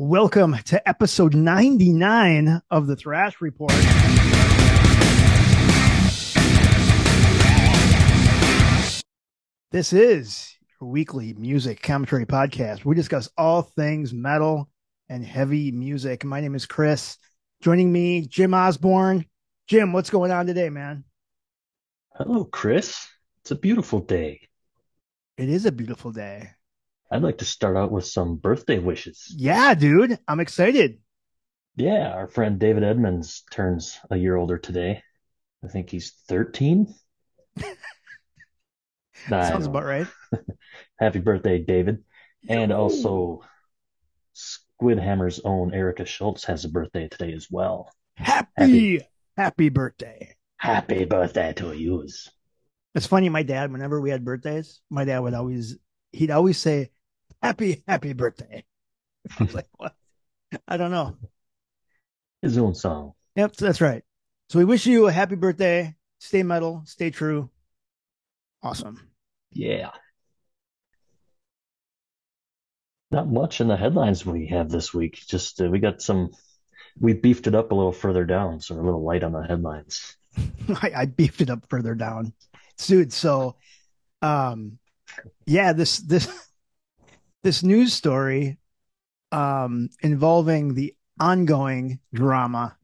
Welcome to episode 99 of the Thrash Report. This is your weekly music commentary podcast. We discuss all things metal and heavy music. My name is Chris. Joining me, Jim Osborne. Jim, what's going on today, man? Hello, Chris. It's a beautiful day. It is a beautiful day. I'd like to start out with some birthday wishes. Yeah, dude. I'm excited. Yeah, our friend David Edmonds turns a year older today. I think he's 13. Sounds about right. Happy birthday, David. And also, Squid Hammer's own Erica Schultz has a birthday today as well. Happy, happy, happy birthday. Happy birthday to you. It's funny, my dad, whenever we had birthdays, my dad would always, he'd always say, happy, happy birthday. I was like, what? I don't know. His own song. Yep, that's right. So we wish you a happy birthday. Stay metal, stay true. Awesome. Yeah. Not much in the headlines we have this week. Just uh, we got some, we beefed it up a little further down, so we're a little light on the headlines. I, I beefed it up further down, dude. So, um, yeah, this this this news story um, involving the ongoing drama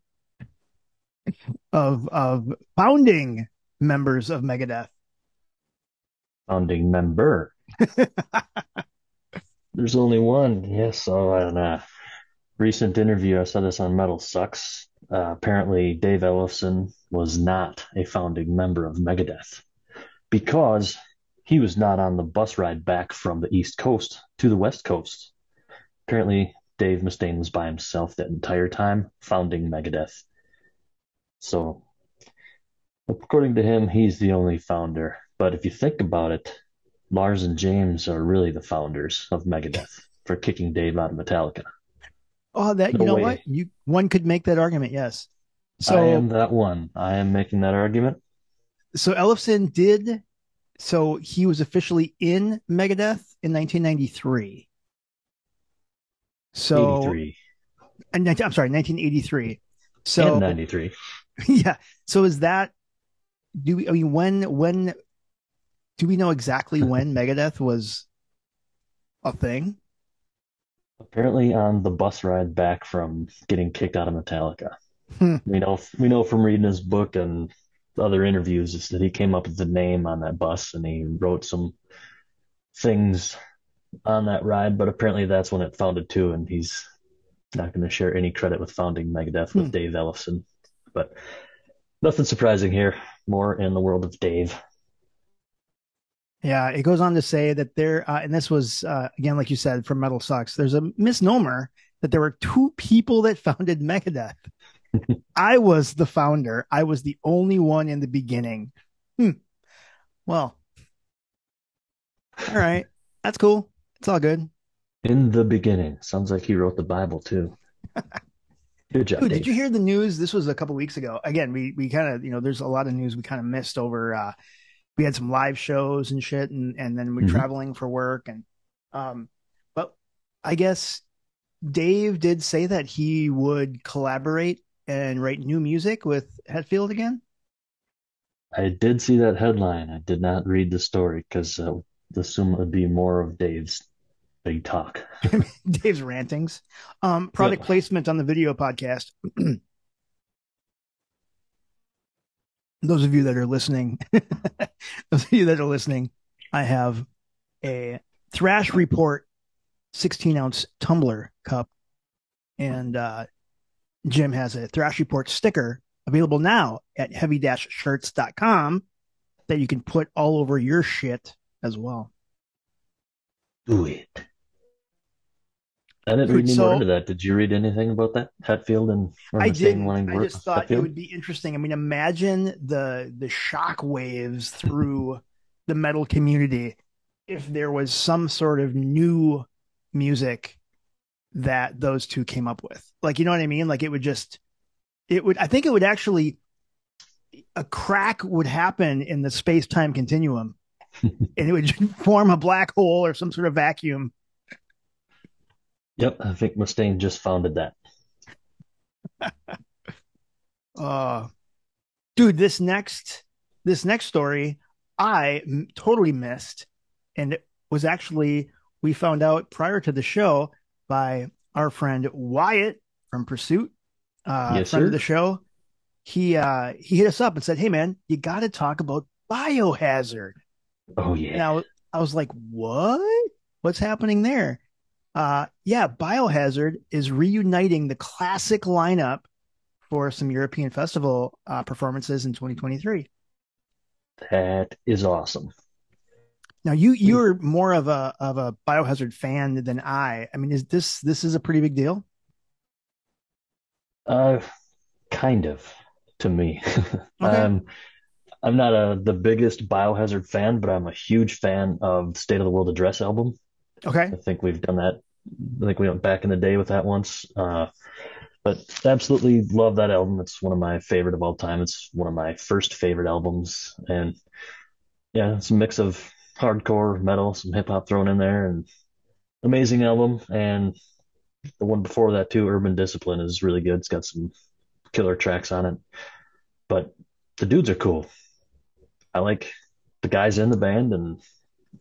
of of founding members of Megadeth. Founding member. There's only one. Yes. So in a recent interview, I saw this on Metal Sucks. Uh, apparently, Dave Ellefson was not a founding member of Megadeth because he was not on the bus ride back from the East Coast to the West Coast. Apparently, Dave Mustaine was by himself that entire time, founding Megadeth. So, according to him, he's the only founder. But if you think about it, Lars and James are really the founders of Megadeth for kicking Dave out of Metallica. Oh, that no you know way. what? You one could make that argument, yes. So I am that one. I am making that argument. So Ellefson did so he was officially in Megadeth in 1993. So 83. And, I'm sorry, 1983. So and 93. Yeah. So is that do we I mean when when do we know exactly when Megadeth was a thing? Apparently on the bus ride back from getting kicked out of Metallica. Hmm. We know we know from reading his book and other interviews is that he came up with the name on that bus and he wrote some things on that ride, but apparently that's when it founded too, and he's not going to share any credit with founding Megadeth with hmm. Dave Ellefson. But nothing surprising here. More in the world of Dave. Yeah, it goes on to say that there, uh, and this was uh, again, like you said, from Metal Sucks. There's a misnomer that there were two people that founded Megadeth. I was the founder. I was the only one in the beginning. Hmm. Well, all right. That's cool. It's all good. In the beginning. Sounds like he wrote the Bible too. Good job. Dude, did you hear the news? This was a couple weeks ago. Again, we we kind of, you know, there's a lot of news we kind of missed over uh we had some live shows and shit and and then we're mm-hmm. traveling for work and um but I guess Dave did say that he would collaborate and write new music with Hetfield again? I did see that headline. I did not read the story because I assume it would be more of Dave's big talk. Dave's rantings. Um, product placement on the video podcast. those of you that are listening, those of you that are listening, I have a Thrash Report 16 ounce tumbler cup and uh, Jim has a Thrash Report sticker available now at heavy-shirts.com that you can put all over your shit as well. Do it. I didn't read any so, more into that. Did you read anything about that Hetfield and I did. I just thought Hetfield? it would be interesting. I mean, imagine the the shock waves through the metal community if there was some sort of new music that those two came up with. Like, you know what I mean? Like it would just, it would, I think it would actually, a crack would happen in the space time continuum and it would form a black hole or some sort of vacuum. Yep, I think Mustaine just founded that. uh, dude, this next this next story I m- totally missed, and it was actually we found out prior to the show by our friend Wyatt from Pursuit, uh, yes, friend sir. of the show. He uh, he hit us up and said, "Hey, man, you got to talk about Biohazard." Oh yeah. Now I was like, "What? What's happening there?" Uh, yeah, Biohazard is reuniting the classic lineup for some European festival uh, performances in 2023. That is awesome. Now you you're more of a of a Biohazard fan than I. I mean, is this this is a pretty big deal? Uh, kind of to me. Okay. um, I'm not a the biggest Biohazard fan, but I'm a huge fan of State of the World Address album. Okay. I think we've done that. I think we went back in the day with that once. Uh, but absolutely love that album. It's one of my favorite of all time. It's one of my first favorite albums, and yeah, it's a mix of hardcore metal, some hip hop thrown in there, and amazing album. And the one before that too, Urban Discipline, is really good. It's got some killer tracks on it. But the dudes are cool. I like the guys in the band, and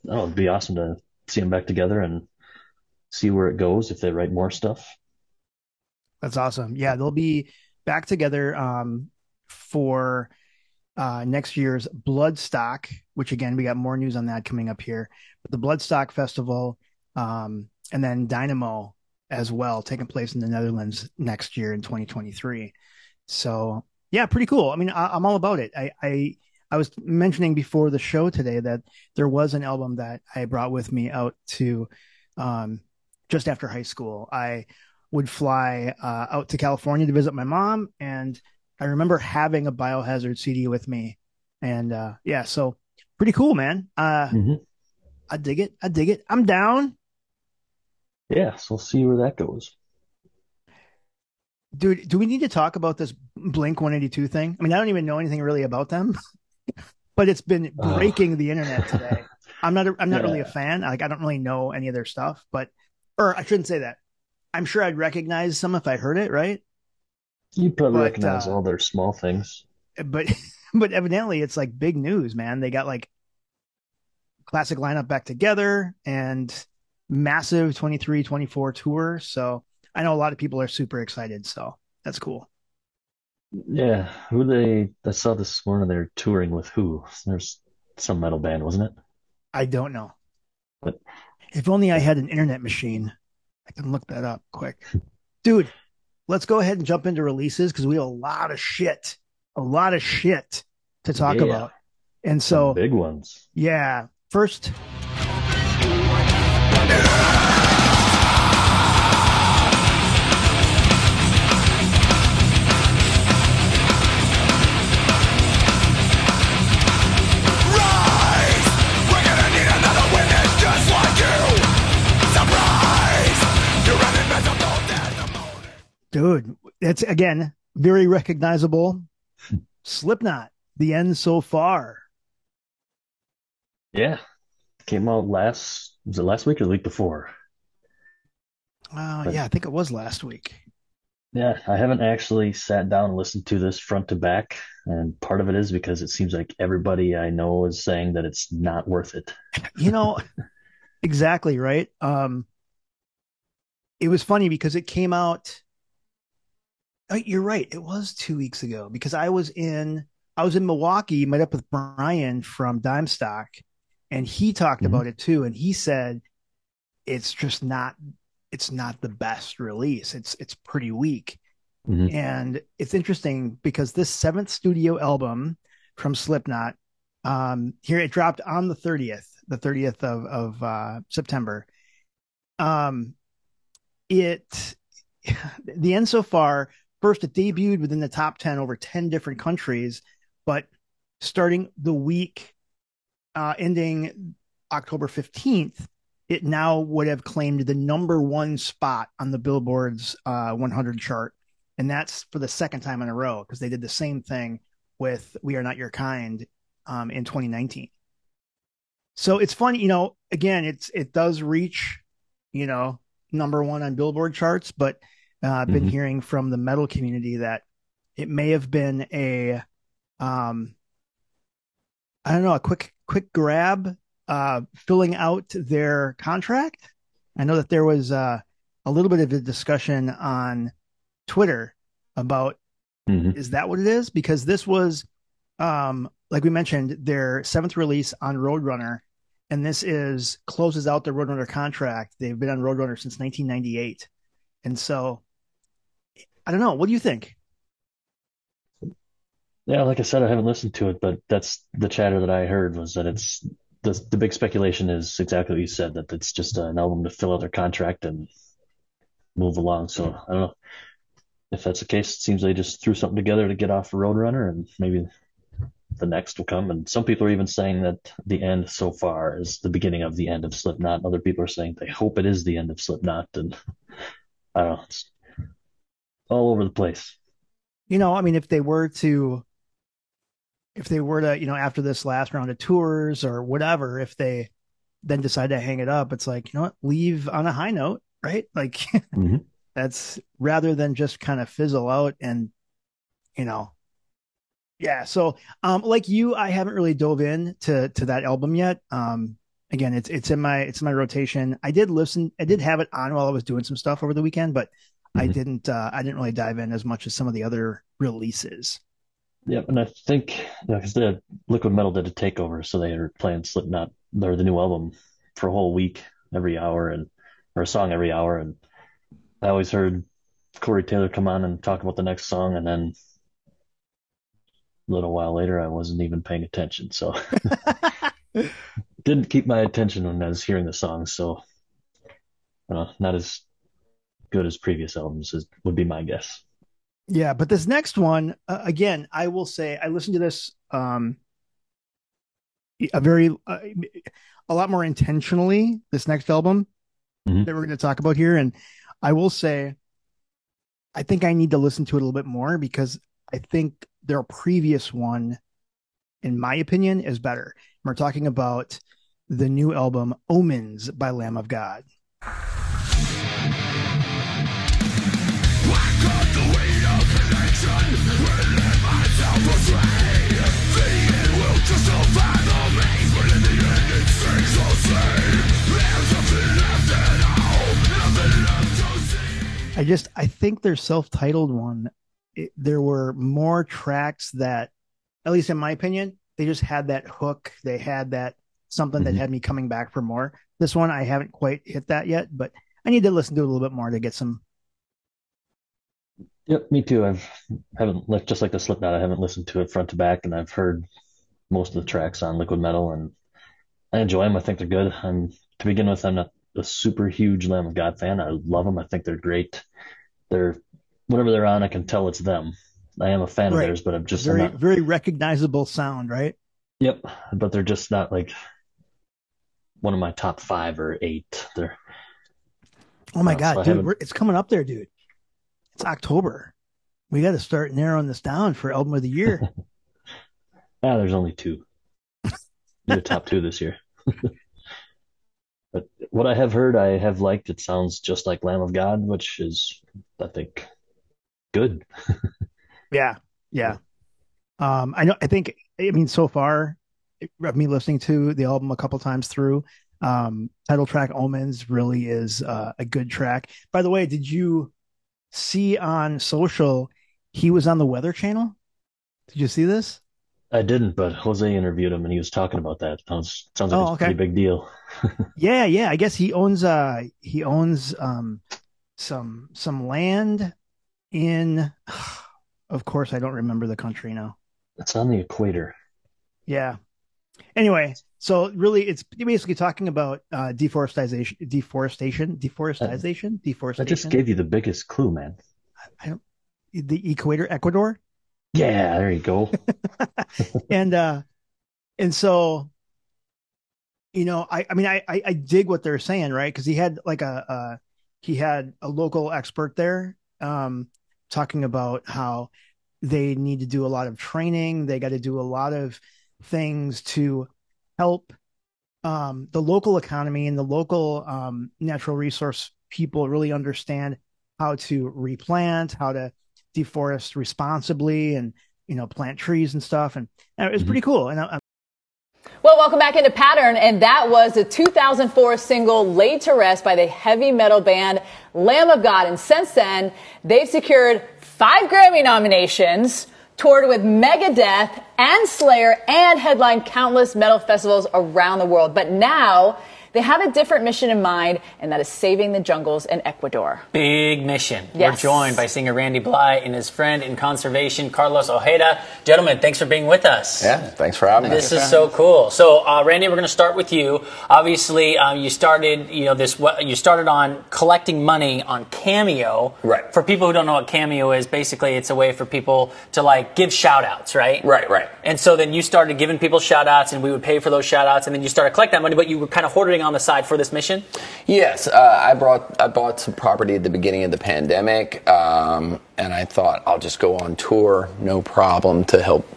oh, it'd be awesome to see them back together and see where it goes if they write more stuff. That's awesome. Yeah, they'll be back together um, for uh, next year's Bloodstock, which again, we got more news on that coming up here. But the Bloodstock Festival um, and then Dynamo as well, taking place in the Netherlands next year in 2023. So, yeah, pretty cool. I mean, I, am all about it. I, I, I was mentioning before the show today that there was an album that I brought with me out to um, just after high school. I would fly uh, out to California to visit my mom, and I remember having a Biohazard CD with me, and uh, yeah, so pretty cool, man. Uh, mm-hmm. I dig it. I dig it. I'm down. Yeah, so we'll see where that goes. Dude, do we need to talk about this Blink 182 thing? I mean, I don't even know anything really about them, but it's been breaking the internet today. I'm not. A, I'm not yeah. really a fan. Like, I don't really know any of their stuff, but, or I shouldn't say that. I'm sure I'd recognize some if I heard it, right? You probably but, recognize uh, all their small things. But but evidently it's like big news, man. They got like classic lineup back together and massive 23 24 tour. So I know a lot of people are super excited. So that's cool. Yeah. Who they I saw this morning they're touring with who? There's some metal band, wasn't it? I don't know. But if only I had an internet machine. I can look that up quick. Dude, let's go ahead and jump into releases because we have a lot of shit, a lot of shit to talk yeah. about. And so, Some big ones. Yeah. First, dude, it's again very recognizable. Slipknot, the end so far. Yeah, came out last was it last week or the week before? Uh, but, yeah, I think it was last week. Yeah, I haven't actually sat down and listened to this front to back, and part of it is because it seems like everybody I know is saying that it's not worth it. you know, exactly right. Um, it was funny because it came out you're right. It was two weeks ago because I was in I was in Milwaukee, met up with Brian from Dimestock, and he talked mm-hmm. about it too. And he said it's just not it's not the best release. It's it's pretty weak. Mm-hmm. And it's interesting because this seventh studio album from Slipknot, um, here it dropped on the 30th, the 30th of, of uh, September. Um, it the end so far First, it debuted within the top 10 over 10 different countries, but starting the week uh, ending October 15th, it now would have claimed the number one spot on the Billboard's uh, 100 chart. And that's for the second time in a row because they did the same thing with We Are Not Your Kind um, in 2019. So it's funny, you know, again, it's it does reach, you know, number one on Billboard charts, but uh, I've been mm-hmm. hearing from the metal community that it may have been a, um, I don't know, a quick quick grab, uh, filling out their contract. I know that there was uh, a little bit of a discussion on Twitter about mm-hmm. is that what it is? Because this was, um, like we mentioned, their seventh release on Roadrunner, and this is closes out the Roadrunner contract. They've been on Roadrunner since 1998, and so I don't know. What do you think? Yeah, like I said, I haven't listened to it, but that's the chatter that I heard was that it's the the big speculation is exactly what you said that it's just an album to fill out their contract and move along. So I don't know if that's the case. It seems they just threw something together to get off Roadrunner, and maybe the next will come. And some people are even saying that the end so far is the beginning of the end of Slipknot. Other people are saying they hope it is the end of Slipknot, and I don't know. It's all over the place. You know, I mean, if they were to, if they were to, you know, after this last round of tours or whatever, if they then decide to hang it up, it's like, you know what, leave on a high note, right? Like, mm-hmm. that's rather than just kind of fizzle out and, you know, yeah. So, um, like you, I haven't really dove in to to that album yet. Um, again, it's it's in my it's in my rotation. I did listen, I did have it on while I was doing some stuff over the weekend, but mm-hmm. I didn't uh, I didn't really dive in as much as some of the other releases. Yeah, and I think because you know, the Liquid Metal did a takeover, so they were playing Slipknot or the new album for a whole week, every hour, and or a song every hour, and I always heard Corey Taylor come on and talk about the next song, and then a little while later, I wasn't even paying attention, so didn't keep my attention when I was hearing the song. So, uh, not as good as previous albums is, would be my guess. Yeah, but this next one, uh, again, I will say I listened to this um, a very uh, a lot more intentionally. This next album mm-hmm. that we're going to talk about here, and I will say, I think I need to listen to it a little bit more because I think their previous one, in my opinion, is better. We're talking about the new album Omens by Lamb of God. I just I think their self-titled one it, there were more tracks that at least in my opinion they just had that hook. They had that something mm-hmm. that had me coming back for more. This one i haven't quite hit that yet but i need to listen to it a little bit more to get some yep me too. I've haven't just like the slipknot i haven't listened to it front to back and i've heard most of the tracks on liquid metal and i enjoy them i think they're good i'm to begin with i'm not a super huge lamb of god fan i love them i think they're great they're whatever they're on, I can tell it's them. I am a fan right. of theirs, but I'm just very I'm not... very recognizable sound, right? Yep, but they're just not like one of my top five or eight. They're oh my uh, god, so dude, it's coming up there, dude. It's October. We got to start narrowing this down for album of the year. ah, there's only two. You're the top two this year. But what I have heard, I have liked. It sounds just like Lamb of God, which is, I think, good. yeah, yeah. Um, I know. I think. I mean, so far, of me listening to the album a couple times through, um, title track "Omens" really is uh, a good track. By the way, did you see on social he was on the Weather Channel? Did you see this? I didn't, but Jose interviewed him and he was talking about that. Sounds sounds like oh, a pretty big deal. yeah, yeah. I guess he owns uh he owns um some some land in, of course, I don't remember the country now. It's on the equator. Yeah. Anyway, so really, it's basically talking about uh, deforestation, deforestation, deforestation, deforestation. I just gave you the biggest clue, man. I don't. The equator, Ecuador. Yeah, there you go. and uh, and so, you know, I I mean, I I, I dig what they're saying, right? Because he had like a, a he had a local expert there, um, talking about how they need to do a lot of training. They got to do a lot of things to help um, the local economy and the local um, natural resource people really understand how to replant, how to deforest responsibly, and you know plant trees and stuff. And, and it was mm-hmm. pretty cool. And I, well, welcome back into Pattern, and that was the 2004 single "Laid to Rest" by the heavy metal band Lamb of God. And since then, they've secured five Grammy nominations toured with Megadeth and Slayer and headlined countless metal festivals around the world. But now they have a different mission in mind, and that is saving the jungles in Ecuador. Big mission. Yes. We're joined by singer Randy Blythe and his friend in conservation, Carlos Ojeda. Gentlemen, thanks for being with us. Yeah, thanks for having this us. This is so cool. So, uh, Randy, we're going to start with you. Obviously, um, you started, you know, this. You started on collecting money on Cameo. Right. For people who don't know what Cameo is, basically, it's a way for people to like give shout outs, right? Right, right. And so then you started giving people shout outs, and we would pay for those shout outs, and then you started collecting that money, but you were kind of hoarding on the side for this mission? Yes, uh, I brought I bought some property at the beginning of the pandemic, um, and I thought I'll just go on tour, no problem, to help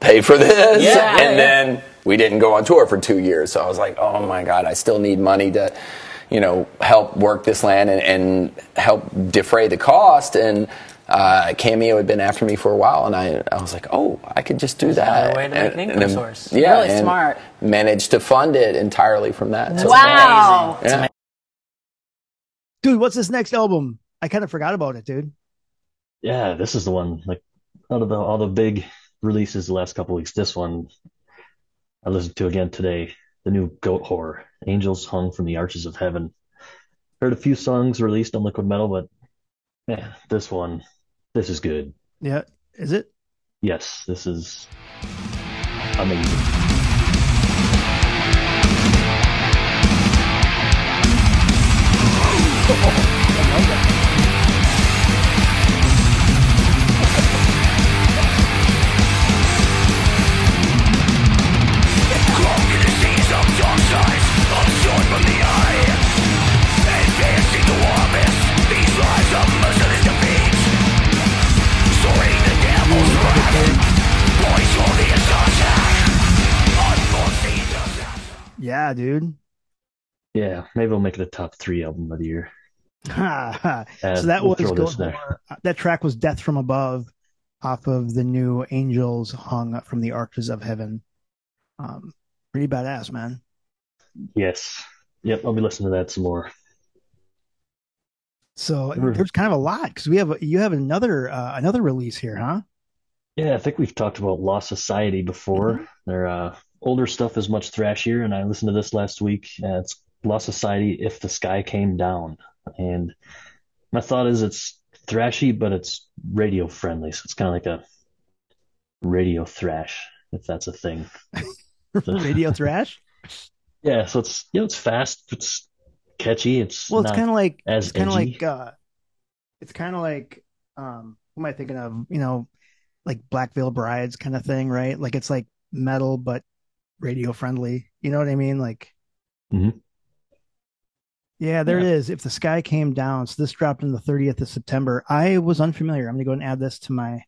pay for this. Yeah, and yeah. then we didn't go on tour for two years, so I was like, oh my god, I still need money to, you know, help work this land and, and help defray the cost and uh, Cameo had been after me for a while, and I, I was like, oh, I could just do that. way to make an income source. Yeah, really smart. Managed to fund it entirely from that. So wow. Yeah. Dude, what's this next album? I kind of forgot about it, dude. Yeah, this is the one. Like out of the, all the big releases the last couple weeks, this one I listened to again today. The new Goatwhore, Angels Hung from the Arches of Heaven. Heard a few songs released on Liquid Metal, but man, this one this is good. Yeah. Is it? Yes, this is amazing. Yeah, dude. Yeah, maybe we'll make it a top three album of the year. so that we'll was that track was "Death from Above" off of the new "Angels Hung from the Arches of Heaven." Um, pretty badass, man. Yes. Yep. I'll be listening to that some more. So there's kind of a lot because we have you have another uh, another release here, huh? Yeah, I think we've talked about Lost Society before. Mm-hmm. Their uh, older stuff is much thrashier, and I listened to this last week. Uh, it's Lost Society if the sky came down, and my thought is it's thrashy, but it's radio friendly, so it's kind of like a radio thrash, if that's a thing. radio thrash. Yeah, so it's you know it's fast, it's catchy, it's well, it's kind of like it's kind of like uh, it's kind of like um, what am I thinking of? You know, like Black Veil Brides kind of thing, right? Like it's like metal but radio friendly. You know what I mean? Like, mm-hmm. yeah, there yeah. it is. If the sky came down, so this dropped on the 30th of September. I was unfamiliar. I'm gonna go and add this to my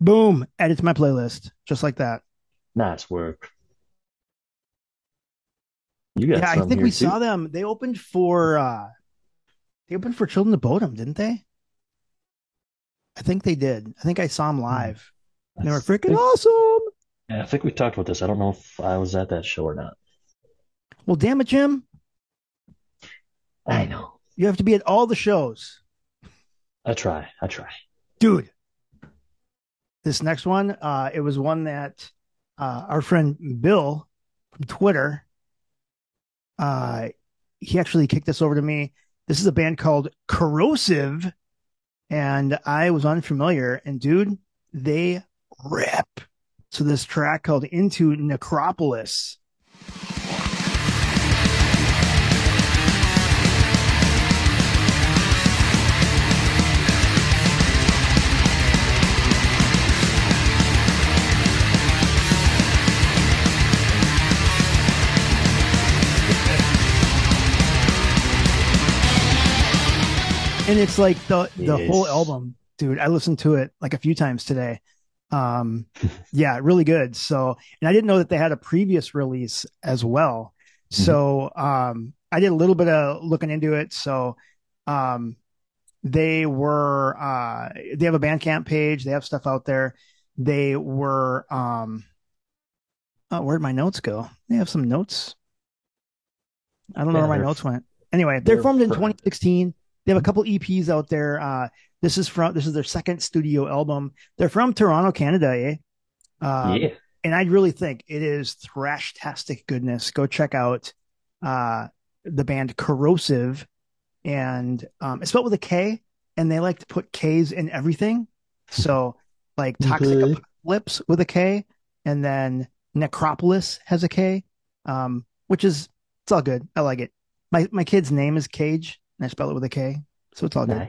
boom, add it to my playlist, just like that. Nice work. You got yeah, I think we too. saw them. They opened for uh they opened for Children of Bodom, didn't they? I think they did. I think I saw them hmm. live. They were freaking awesome. I think we talked about this. I don't know if I was at that show or not. Well, damn it, Jim. I know. You have to be at all the shows. I try. I try. Dude. This next one, uh, it was one that uh, our friend Bill from Twitter, uh, he actually kicked this over to me. This is a band called Korrosive and I was unfamiliar. And dude, they rip. So this track called Into Necropolis and it's like the the yes. whole album, dude. I listened to it like a few times today. Um, yeah, really good. So, and I didn't know that they had a previous release as well. Mm-hmm. So, um, I did a little bit of looking into it. So, um, they were, uh, they have a Bandcamp page. They have stuff out there. They were, um, oh, where'd my notes go? They have some notes. I don't know Yeah, where my notes went. Anyway, they're they're formed in 2016. They have a couple EPs out there. Uh, this is from this is their second studio album. They're from Toronto, Canada, eh? Um, yeah. and I really think it is thrash-tastic goodness. Go check out uh, the band Korrosive, and um, it's spelled with a K, and they like to put K's in everything. So, like Toxic Okay. Apocalypse with a K, and then Necropolis has a K, um, which is it's all good. I like it. My my kid's name is Cage, and I spell it with a K, so it's all good.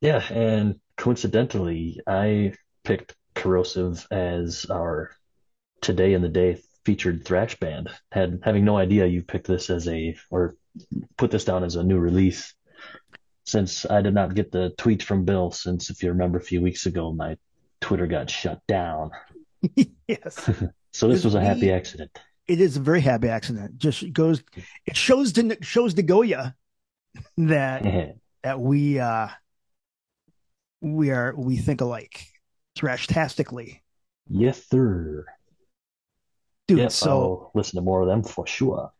Yeah, and coincidentally, I picked Korrosive as our today in the day featured thrash band. Had having no idea you picked this as a or put this down as a new release. Since I did not get the tweet from Bill, since if you remember a few weeks ago, my Twitter got shut down. yes. So this was a happy We- accident. it is a very happy accident. Just goes, it shows to shows to Goya that that we uh we are we think alike, thrashtastically, Yes, sir. dude. So I'll listen to more of them for sure.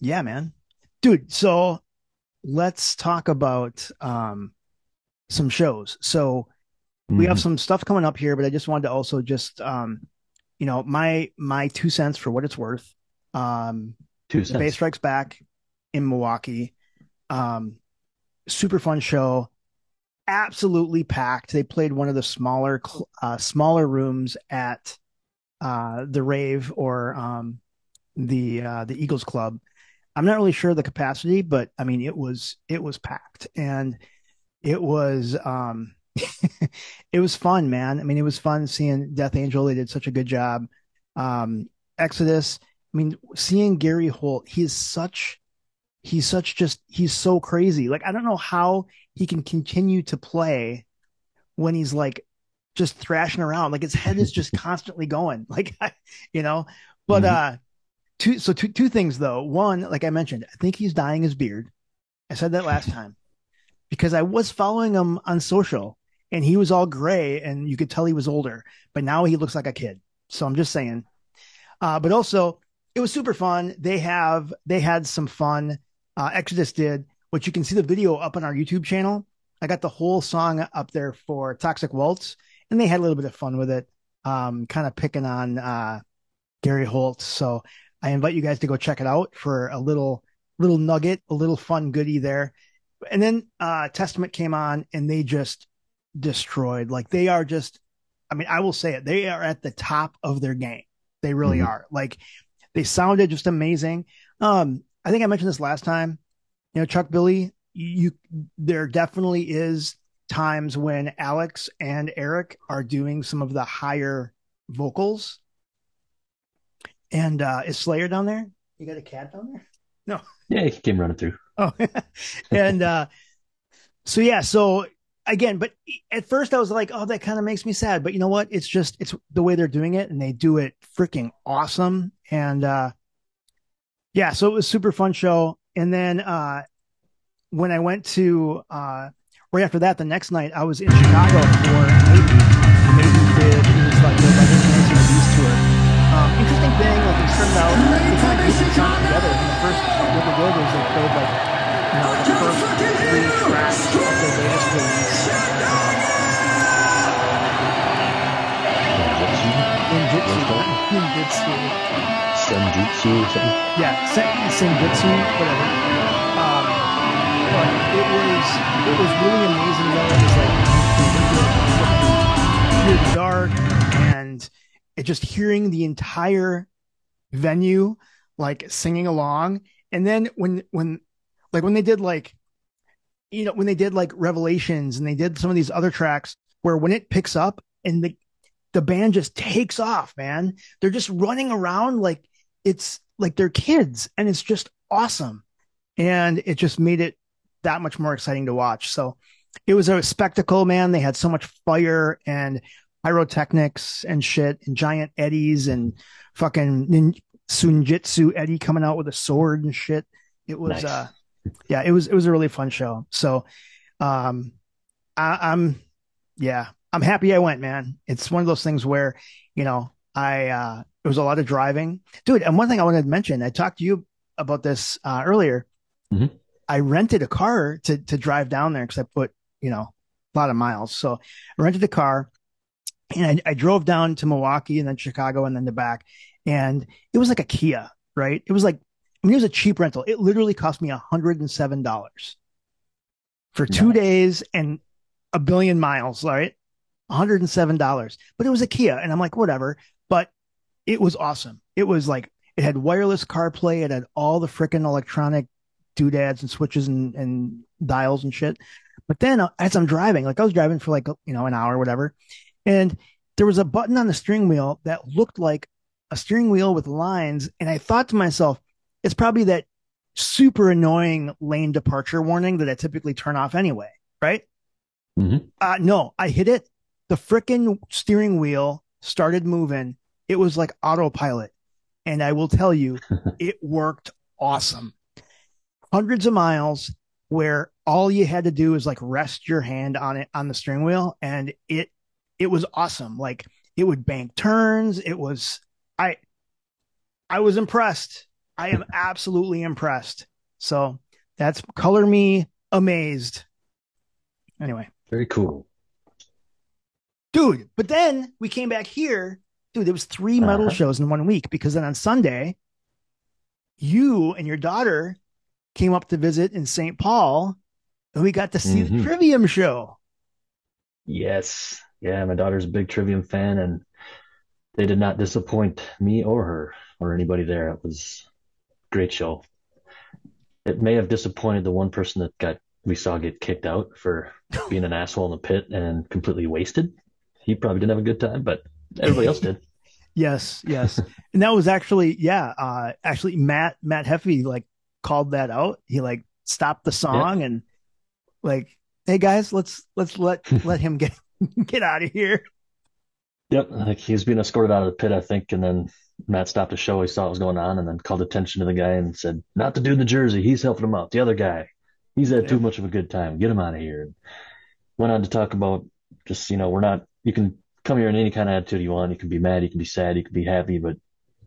yeah, man, dude. So let's talk about um some shows. So we have Mhm. some stuff coming up here, but I just wanted to also just um you know my my two cents for what it's worth. Um two The Bay. Strikes Back in Milwaukee. Um, super fun show. Absolutely packed. They played one of the smaller, uh, smaller rooms at uh, the Rave or um, the uh, the Eagles Club. I'm not really sure the capacity, but I mean it was it was packed and it was um, it was fun, man. I mean it was fun seeing Death Angel. They did such a good job. Um, Exodus. I mean, seeing Gary Holt, he is such, he's such just, he's so crazy. Like, I don't know how he can continue to play when he's like just thrashing around. Like his head is just constantly going. Like, you know, but, Mhm. uh, two, so two, two things though. One, like I mentioned, I think he's dyeing his beard. I said that last time because I was following him on social and he was all gray and you could tell he was older, but now he looks like a kid. So I'm just saying. Uh, but also, it was super fun. They have they had some fun. Uh, Exodus did, which you can see the video up on our YouTube channel. I got the whole song up there for Toxic Waltz, and they had a little bit of fun with it, um, kind of picking on uh, Gary Holt. So I invite you guys to go check it out for a little little nugget, a little fun goodie there. And then uh, Testament came on, and they just destroyed. Like they are just, I mean, I will say it. They are at the top of their game. They really Mhm. are. Like they sounded just amazing. Um, I think I mentioned this last time. You know, Chuck Billy, you there definitely is times when Alex and Eric are doing some of the higher vocals. And uh is Slayer down there? You got a cat down there? No. Yeah, he came running through. Oh, and uh, so yeah, so again, but at first I was like, oh, that kind of makes me sad. But you know what? It's just it's the way they're doing it, and they do it freaking awesome. And uh, yeah, so it was super fun show. And then uh, when I went to uh, right after that, the next night I was in Chicago for Maybe. Maybe did it was like the Legend Dance and Abuse tour. Um, interesting thing, like it started out, they kind of grouped the songs together. The first what they did was they played like you know the first three tracks of the latest release. Ninjutsu, Ninjutsu, Senjutsu or something. yeah, Sen- Senjutsu, whatever. Um, but it was it was really amazing though. It was like dark and it just hearing the entire venue like singing along. And then when when like when they did like you know when they did like Revelations and they did some of these other tracks where when it picks up and the the band just takes off, man. They're just running around like it's like they're kids and it's just awesome. And it just made it that much more exciting to watch. So it was a spectacle, man. They had so much fire and pyrotechnics and shit and giant eddies and fucking nin- Sunjitsu Eddie coming out with a sword and shit. It was, nice. uh, yeah, it was, it was a really fun show. So, um, I, I'm, yeah, I'm happy I went, man. It's one of those things where, you know, I, uh, it was a lot of driving, dude. And one thing I wanted to mention, I talked to you about this uh, earlier. Mm-hmm. I rented a car to to drive down there because I put you know a lot of miles. So I rented a car and I, I drove down to Milwaukee and then Chicago and then the back, and it was like a Kia, right? It was like I mean it was a cheap rental. It literally cost me hundred and seven dollars for two nice. days and a billion miles, right? $107. But it was a Kia. And I'm like, whatever. It was awesome. It was like it had wireless CarPlay. It had all the freaking electronic doodads and switches and, and dials and shit. But then uh, as I'm driving, like I was driving for like, you know, an hour or whatever. And there was a button on the steering wheel that looked like a steering wheel with lines. And I thought to myself, it's probably that super annoying lane departure warning that I typically turn off anyway. Right. Mm-hmm. Uh, no, I hit it. The freaking steering wheel started moving. It was like autopilot. And I will tell you, it worked awesome. Hundreds of miles where all you had to do is like rest your hand on it on the steering wheel and it it was awesome. Like it would bank turns. It was i i was impressed. I am absolutely impressed. So that's color me amazed. Anyway. Very cool. Dude but then we came back here dude there was three metal uh-huh. shows in one week because then on sunday you and your daughter came up to visit in St. Paul, and we got to see mm-hmm. the Trivium show. Yes. Yeah, my daughter's a big Trivium fan, and they did not disappoint me or her or anybody there. It was a great show. It may have disappointed the one person that got we saw get kicked out for being an asshole in the pit and completely wasted. He probably didn't have a good time, but everybody else did. Yes, yes. And that was actually, yeah, uh, actually Matt, Matt Heafy, like called that out. He like stopped the song and like, hey guys, let's let's let let him get get out of here. Yep, like he was being escorted out of the pit, I think, and then Matt stopped the show. He saw what was going on, and then called attention to the guy and said, "Not the dude in the jersey. He's helping him out. The other guy, he's had too much of a good time. Get him out of here." And went on to talk about just you know we're not. You can come here in any kind of attitude you want. You can be mad, you can be sad, you can be happy, but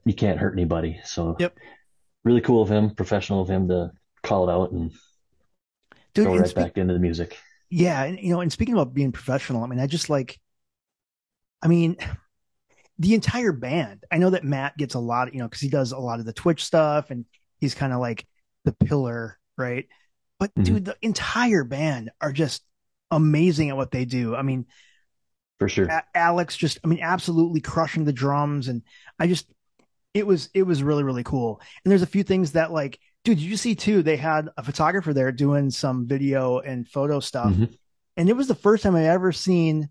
you can't hurt anybody. So yep really cool of him, professional of him to call it out and Dude, go right spe- back into the music. Yeah, and you know, and speaking about being professional, I mean, I just like, I mean, the entire band. I know that Matt gets a lot, you know, because he does a lot of the Twitch stuff, and he's kind of like the pillar, right? But mm-hmm. dude, the entire band are just amazing at what they do. I mean, for sure, a- Alex just, I mean, absolutely crushing the drums, and I just, it was it was really really cool. And there's a few things that like, dude, did you see too? They had a photographer there doing some video and photo stuff, mm-hmm. and it was the first time I ever seen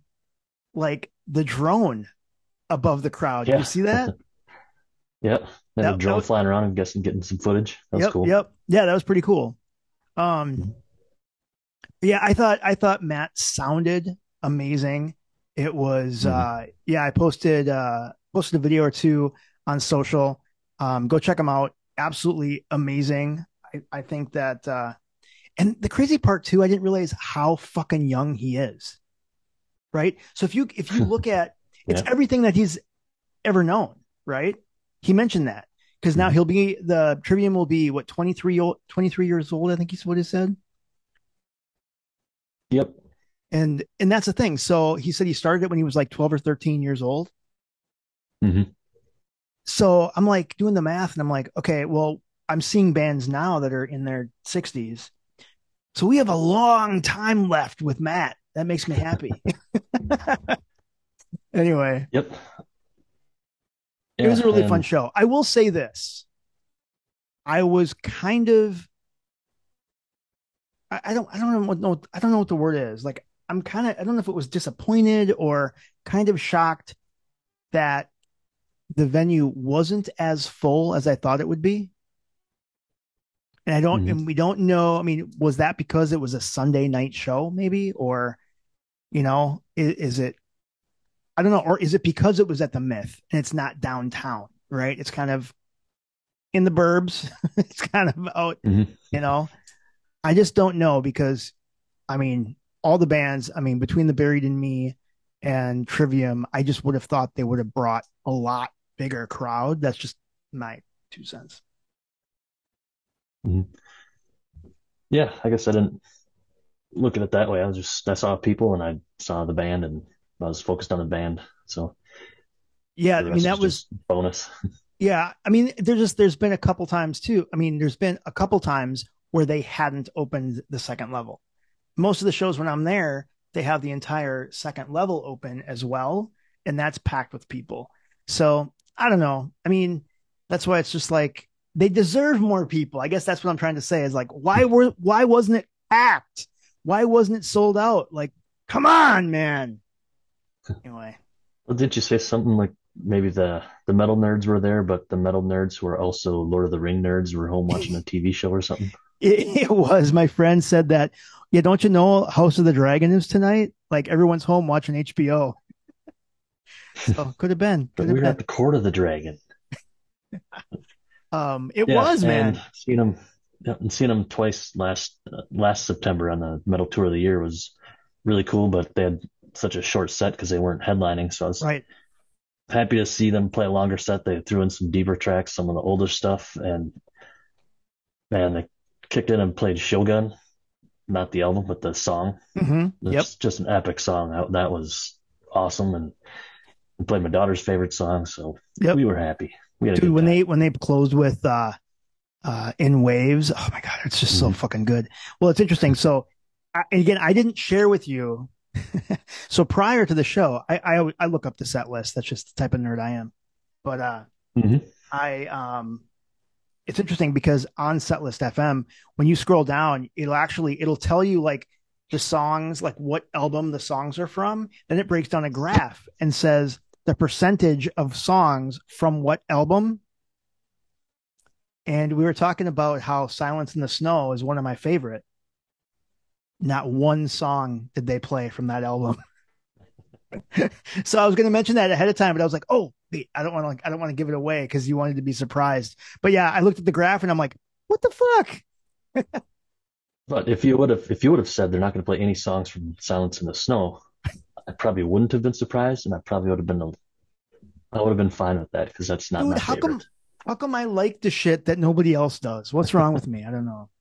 like the drone above the crowd. Yeah. Did you see that? yep. And that, a drone was, flying around. I'm guessing getting some footage. That was yep, cool. Yep. Yeah, that was pretty cool. Um, mm-hmm. yeah, I thought I thought Matt sounded amazing. It was mm-hmm. uh, yeah. I posted uh posted a video or two on social. Um, go check them out. Absolutely amazing. I, I think that, uh, and the crazy part too, I didn't realize how fucking young he is. Right. So if you, if you look at, it's yeah. everything that he's ever known. Right. He mentioned that because now mm-hmm. he'll be, the Trivium will be what, 23, 23 years old. I think he's what he said. Yep. And, and that's the thing. So he said he started it when he was like 12 or 13 years old. Mm-hmm so I'm like doing the math and I'm like, okay, well, I'm seeing bands now that are in their 60s. So we have a long time left with Matt. That makes me happy. anyway. Yep. Yeah, it was a really and... fun show. I will say this. I was kind of I, I don't I don't know what no, I don't know what the word is. Like I'm kind of I don't know if it was disappointed or kind of shocked that the venue wasn't as full as I thought it would be. And I don't, mm-hmm. and we don't know. I mean, was that because it was a Sunday night show, maybe, or, you know, is, is it? I don't know, or is it because it was at the Myth and it's not downtown, right? It's kind of in the burbs. it's kind of out, mm-hmm. you know. I just don't know because, I mean, all the bands. I mean, between the Buried and Me and Trivium, I just would have thought they would have brought a lot bigger crowd. That's just my two cents. Mm-hmm. Yeah, I guess I didn't look at it that way. I was just I saw people and I saw the band and I was focused on the band. So yeah, I mean that was bonus. Yeah, I mean there's just there's been a couple times too. I mean there's been a couple times where they hadn't opened the second level. Most of the shows when I'm there, they have the entire second level open as well, and that's packed with people. So I don't know. I mean, that's why it's just like they deserve more people. I guess that's what I'm trying to say is like why were why wasn't it packed? Why wasn't it sold out? Like, come on, man. Anyway. Well, didn't you say something like maybe the the metal nerds were there, but the metal nerds who are also Lord of the Ring nerds were home watching a TV show or something? It, it, was. My friend said that. Yeah, don't you know House of the Dragon is tonight? Like everyone's home watching HBO. so could have been. Could but we were at the court of the dragon. um, it yeah, was man. Seen and seeing them twice last uh, last September on the Metal Tour of the Year was really cool. But they had such a short set because they weren't headlining, so I was right happy to see them play a longer set. They threw in some deeper tracks, some of the older stuff, and man, they kicked in and played Shogun, not the album, but the song. Mm-hmm. It's yep. just an epic song. That, was awesome, and played my daughter's favorite song, so yep. we were happy. We Dude, when they when they closed with uh, uh, "In Waves," oh my god, it's just mm-hmm. so fucking good. Well, it's interesting. So, I, again, I didn't share with you so prior to the show, I, I, I look up the set list. That's just the type of nerd I am. But uh, mm-hmm. I um, it's interesting because on Setlist FM, when you scroll down, it'll actually it'll tell you like the songs, like what album the songs are from. Then it breaks down a graph and says the percentage of songs from what album. And we were talking about how Silence in the Snow is one of my favorite not one song did they play from that album. so I was going to mention that ahead of time, but I was like, oh, wait, I don't want to, like, I don't want to give it away because you wanted to be surprised. But yeah, I looked at the graph and I'm like, what the fuck? but if you would have, if you would have said they're not going to play any songs from Silence in the Snow, I probably wouldn't have been surprised, and I probably would have been, a, I would have been fine with that because that's not Dude, my how favorite. Come, how come I like the shit that nobody else does? What's wrong with me? I don't know.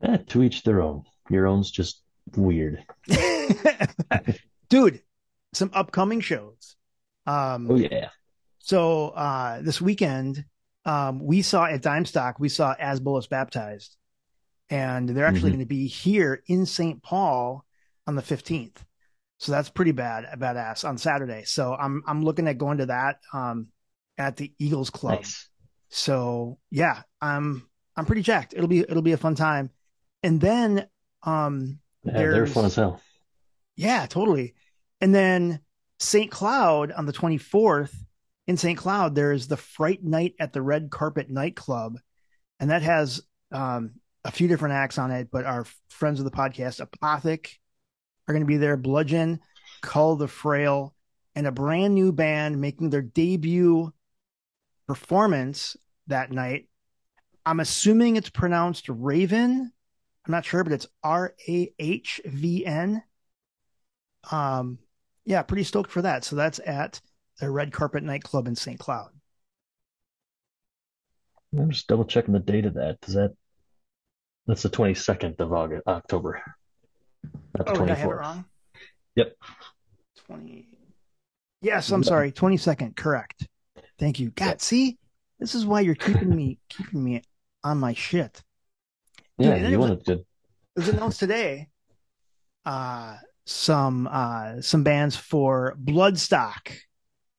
Eh, to each their own. Your own's just weird. Dude, some upcoming shows. Um, oh yeah. So uh, this weekend, um, we saw at Dimestock, we saw As Bolus Baptized, and they're actually mm-hmm. going to be here in St. Paul on the fifteenth. So that's pretty bad, badass on Saturday. So I'm I'm looking at going to that um, at the Eagles Club. Nice. So yeah, I'm I'm pretty jacked. It'll be it'll be a fun time. And then um, yeah, they're fun as hell. Yeah, totally. And then St. Cloud on the 24th in St. Cloud, there's the Fright Night at the Red Carpet Nightclub. And that has um, a few different acts on it, but our friends of the podcast, Apothic, are going to be there. Bludgeon, Cull the Frail, and a brand new band making their debut performance that night. I'm assuming it's pronounced Raven I'm not sure, but it's R A H V N. Um, yeah, pretty stoked for that. So that's at the Red Carpet Nightclub in St. Cloud. I'm just double checking the date of that. Does that that's the 22nd of August, October, not the oh, 24th. I have it wrong? Yep. 20. Yes, I'm sorry. 22nd. Correct. Thank you. God, see, this is why you're keeping me keeping me on my shit. Yeah, you wanted to. It was announced today. Uh, some uh, some bands for Bloodstock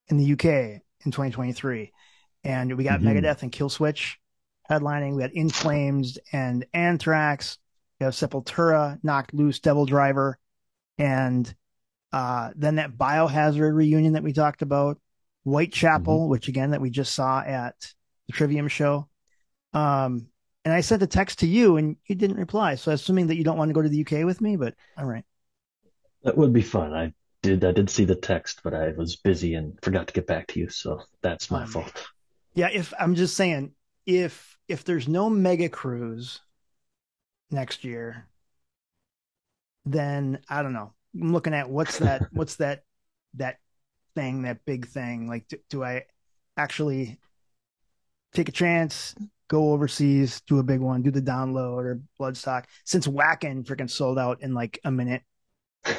in the UK in 2023, and we got mm-hmm. Megadeth and Killswitch headlining. We had In Flames and Anthrax. We have Sepultura, Knocked Loose, Devil Driver, and uh, then that Biohazard reunion that we talked about, Whitechapel, mm-hmm. which again that we just saw at the Trivium show. Um, and I sent a text to you and you didn't reply. So assuming that you don't want to go to the UK with me, but all right. That would be fun. I did I did see the text, but I was busy and forgot to get back to you, so that's my um, fault. Yeah, if I'm just saying, if if there's no mega cruise next year, then I don't know. I'm looking at what's that what's that that thing, that big thing. Like do, do I actually take a chance, go overseas, do a big one, do the download or bloodstock since Wacken freaking sold out in like a minute.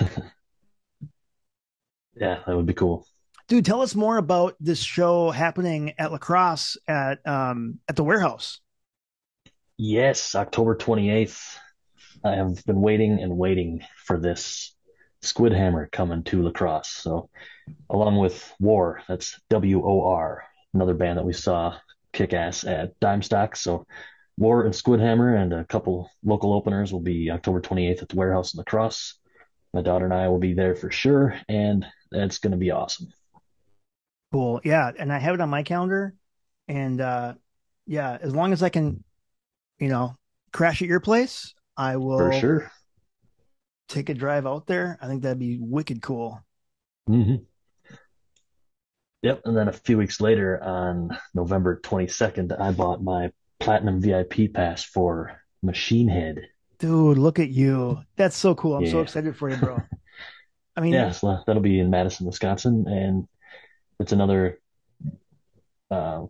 yeah, that would be cool. Dude, tell us more about this show happening at Lacrosse at um at the warehouse. Yes, October 28th. I have been waiting and waiting for this Squid Hammer coming to Lacrosse. So, along with War, that's W O R, another band that we saw kick ass at Dimestock. So, War and Squid Hammer and a couple local openers will be October 28th at the warehouse in La Crosse. My daughter and I will be there for sure, and that's going to be awesome. Cool. Yeah. And I have it on my calendar. And uh, yeah, as long as I can you know, crash at your place, I will for sure take a drive out there. I think that'd be wicked cool. Mm-hmm. Yep. And then a few weeks later, on November 22nd, I bought my platinum VIP pass for Machine Head. Dude, look at you. That's so cool. I'm yeah. so excited for you, bro. I mean, yeah, that'll be in Madison, Wisconsin. And it's another, uh,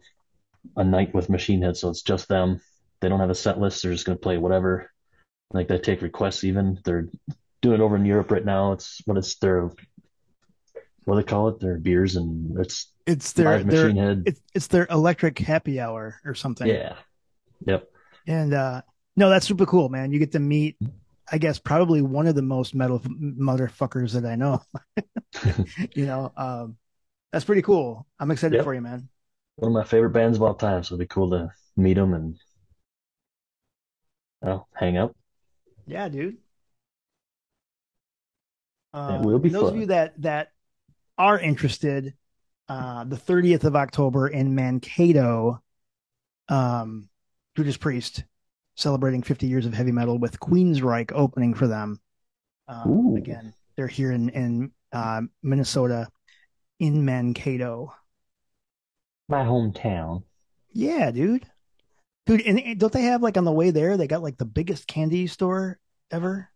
a night with Machine Head. So it's just them they don't have a set list. They're just going to play whatever. Like they take requests even. They're doing it over in Europe right now. It's what it's their what do they call it? Their beers and it's it's their, their head. It's, it's their electric happy hour or something. Yeah. Yep. And uh no, that's super cool, man. You get to meet I guess probably one of the most metal motherfuckers that I know. you know, um that's pretty cool. I'm excited yep. for you, man. One of my favorite bands of all time, so it'd be cool to meet them and Oh, hang up. Yeah, dude. Uh, it will be those fun. of you that that are interested, uh, the 30th of October in Mankato, um, Judas Priest celebrating 50 years of heavy metal with Queensryche opening for them. Um, again, they're here in in uh, Minnesota, in Mankato, my hometown. Yeah, dude. Dude, and don't they have like on the way there? They got like the biggest candy store ever.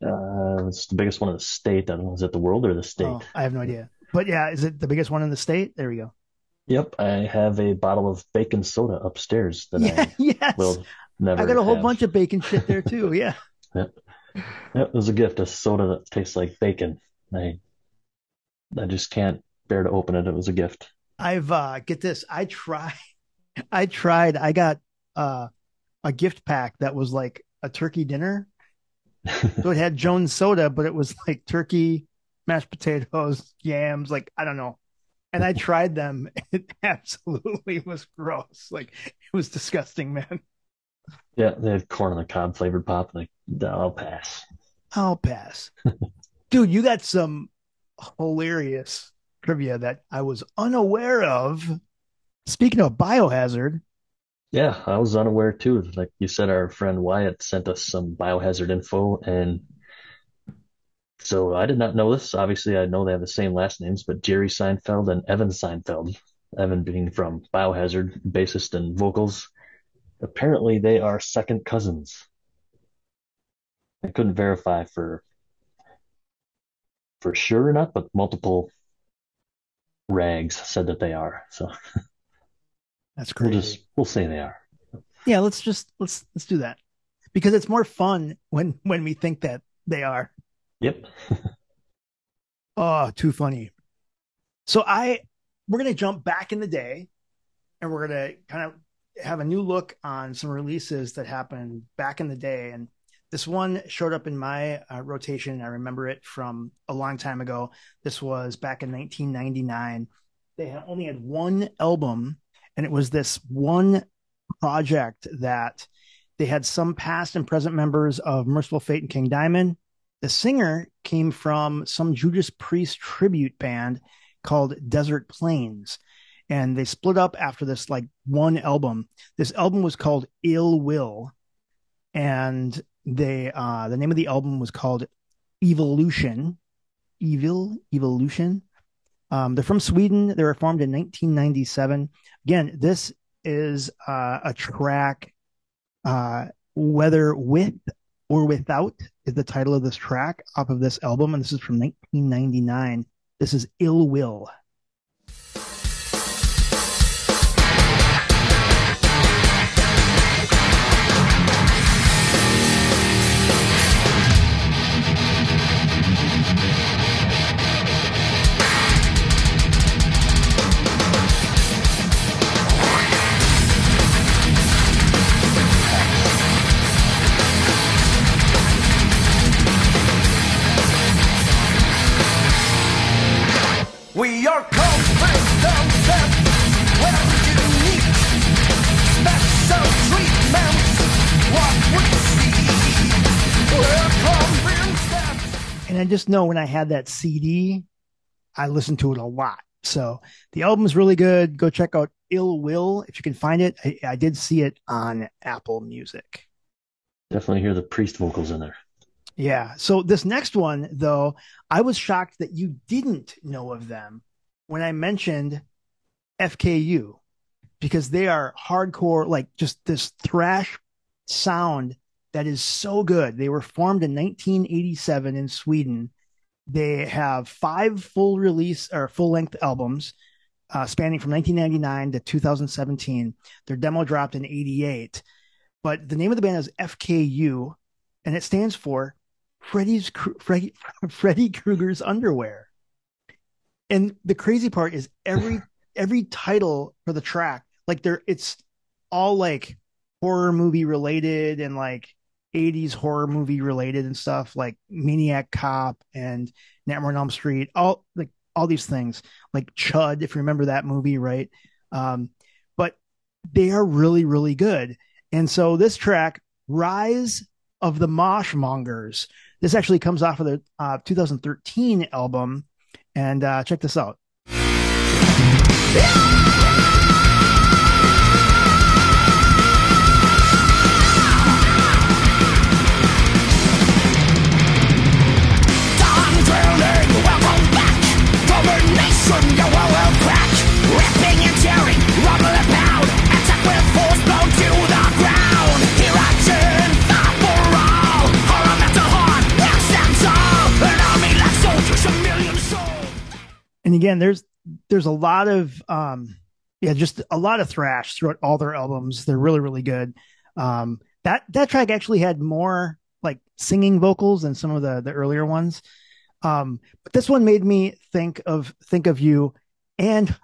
Uh, it's the biggest one in the state. I don't know. Is it the world or the state? Oh, I have no idea. But yeah, is it the biggest one in the state? There we go. Yep, I have a bottle of bacon soda upstairs that yeah, I yes. will never. I got a whole have. bunch of bacon shit there too. Yeah. yep. Yep, it was a gift. A soda that tastes like bacon. I, I just can't bear to open it. It was a gift. I've uh get this. I try I tried. I got uh, a gift pack that was like a turkey dinner. so it had Jones soda, but it was like turkey, mashed potatoes, yams, like I don't know. And I tried them. It absolutely was gross. Like it was disgusting, man. Yeah, they had corn on the cob flavored pop. Like I'll pass. I'll pass. Dude, you got some hilarious trivia that I was unaware of Speaking of biohazard, yeah, I was unaware too. Like you said, our friend Wyatt sent us some biohazard info, and so I did not know this. Obviously, I know they have the same last names, but Jerry Seinfeld and Evan Seinfeld, Evan being from Biohazard, bassist and vocals, apparently they are second cousins. I couldn't verify for for sure or not, but multiple rags said that they are. So That's crazy. We'll just we'll say they are. Yeah, let's just let's let's do that because it's more fun when when we think that they are. Yep. oh, too funny. So I we're gonna jump back in the day, and we're gonna kind of have a new look on some releases that happened back in the day, and this one showed up in my uh, rotation. I remember it from a long time ago. This was back in 1999. They only had one album and it was this one project that they had some past and present members of Mercyful Fate and King Diamond. The singer came from some Judas Priest tribute band called Desert Plains. And they split up after this like one album. This album was called Ill Will. And they uh the name of the album was called Evolution. Evil Evolution. Um, they're from Sweden. They were formed in 1997. Again, this is uh, a track, uh, whether with or without is the title of this track off of this album, and this is from 1999. This is Ill Will. Just know when I had that CD, I listened to it a lot. So the album's really good. Go check out Ill Will if you can find it. I, I did see it on Apple Music. Definitely hear the priest vocals in there. Yeah. So this next one, though, I was shocked that you didn't know of them when I mentioned FKU because they are hardcore, like just this thrash sound that is so good. They were formed in 1987 in Sweden. They have five full release or full length albums uh, spanning from 1999 to 2017. Their demo dropped in 88. But the name of the band is FKU, and it stands for Freddy's Freddy, Freddy Krueger's Underwear. And the crazy part is every every title for the track, like there, it's all like horror movie related and like 80s horror movie related and stuff like Maniac Cop and Nightmare on Elm Street, all like all these things like Chud, if you remember that movie, right? Um, but they are really, really good. And so this track, Rise of the Moshmongers, this actually comes off of the uh, 2013 album. And uh, check this out. and again, there's there's a lot of um yeah, just a lot of thrash throughout all their albums. They're really, really good. Um that that track actually had more like singing vocals than some of the the earlier ones. Um, but this one made me think of think of you and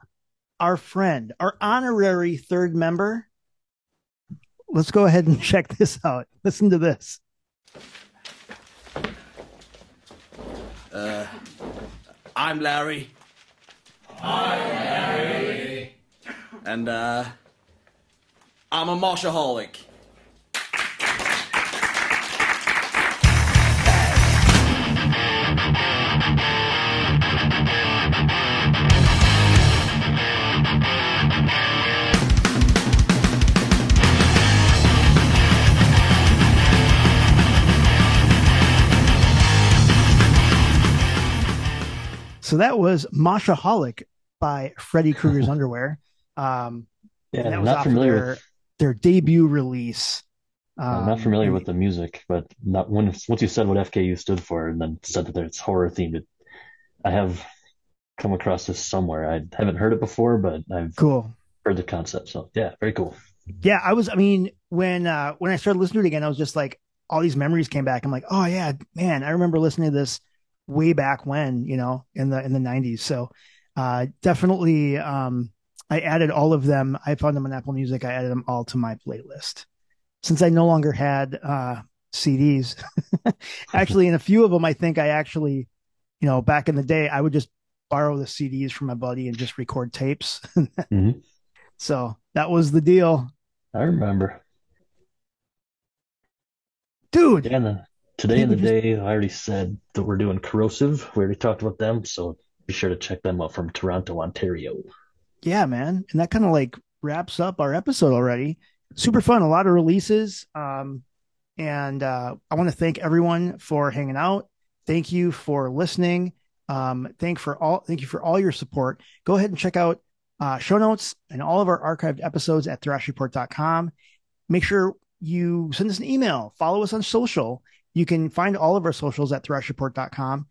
our friend, our honorary third member. Let's go ahead and check this out. Listen to this. Uh, I'm Larry. I'm And uh, I'm a moshaholic. So that was Masha Moshaholic by Freddy Krueger's Underwear. Um, Yeah, that was not familiar their, with their debut release. I'm not Um, familiar with the music, but not when once you said what FKU stood for and then said that it's horror themed, it, I have come across this somewhere. I haven't heard it before, but I've Cool. heard the concept. So yeah, very cool. Yeah, I was. I mean, when uh when I started listening to it again, I was just like, all these memories came back. I'm like, oh yeah, man, I remember listening to this way back when, you know, in the in the 90s. So, uh, definitely, um, I added all of them. I found them on Apple Music. I added them all to my playlist since I no longer had uh CDs. actually, in a few of them, I think I actually, you know, back in the day, I would just borrow the CDs from my buddy and just record tapes. Mhm. So that was the deal. I remember. Dude, Yeah, today in the day, I already said that we're doing Korrosive. We already talked about them, so be sure to check them out from Toronto, Ontario. yeah, man. And that kind of like wraps up our episode already. Super fun, a lot of releases. Um, and uh, I want to thank everyone for hanging out. Thank you for listening. Um, thank for all thank you for all your support. Go ahead and check out uh, show notes and all of our archived episodes at thrashreport.com. Make sure you send us an email, follow us on social. You can find all of our socials at thrashreport.com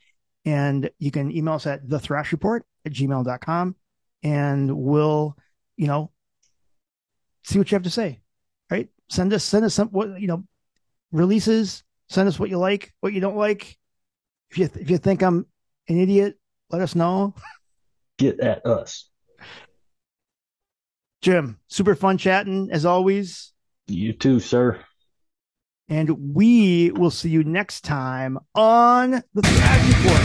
and you can email us at the thrash report at gmail.com and we'll, you know, see what you have to say. Right. Send us, send us some, what, you know, releases, send us what you like, what you don't like. If you, if you think I'm an idiot, let us know. Get at us. Jim, super fun chatting as always. You too, sir. And we will see you next time on the Thrash Report.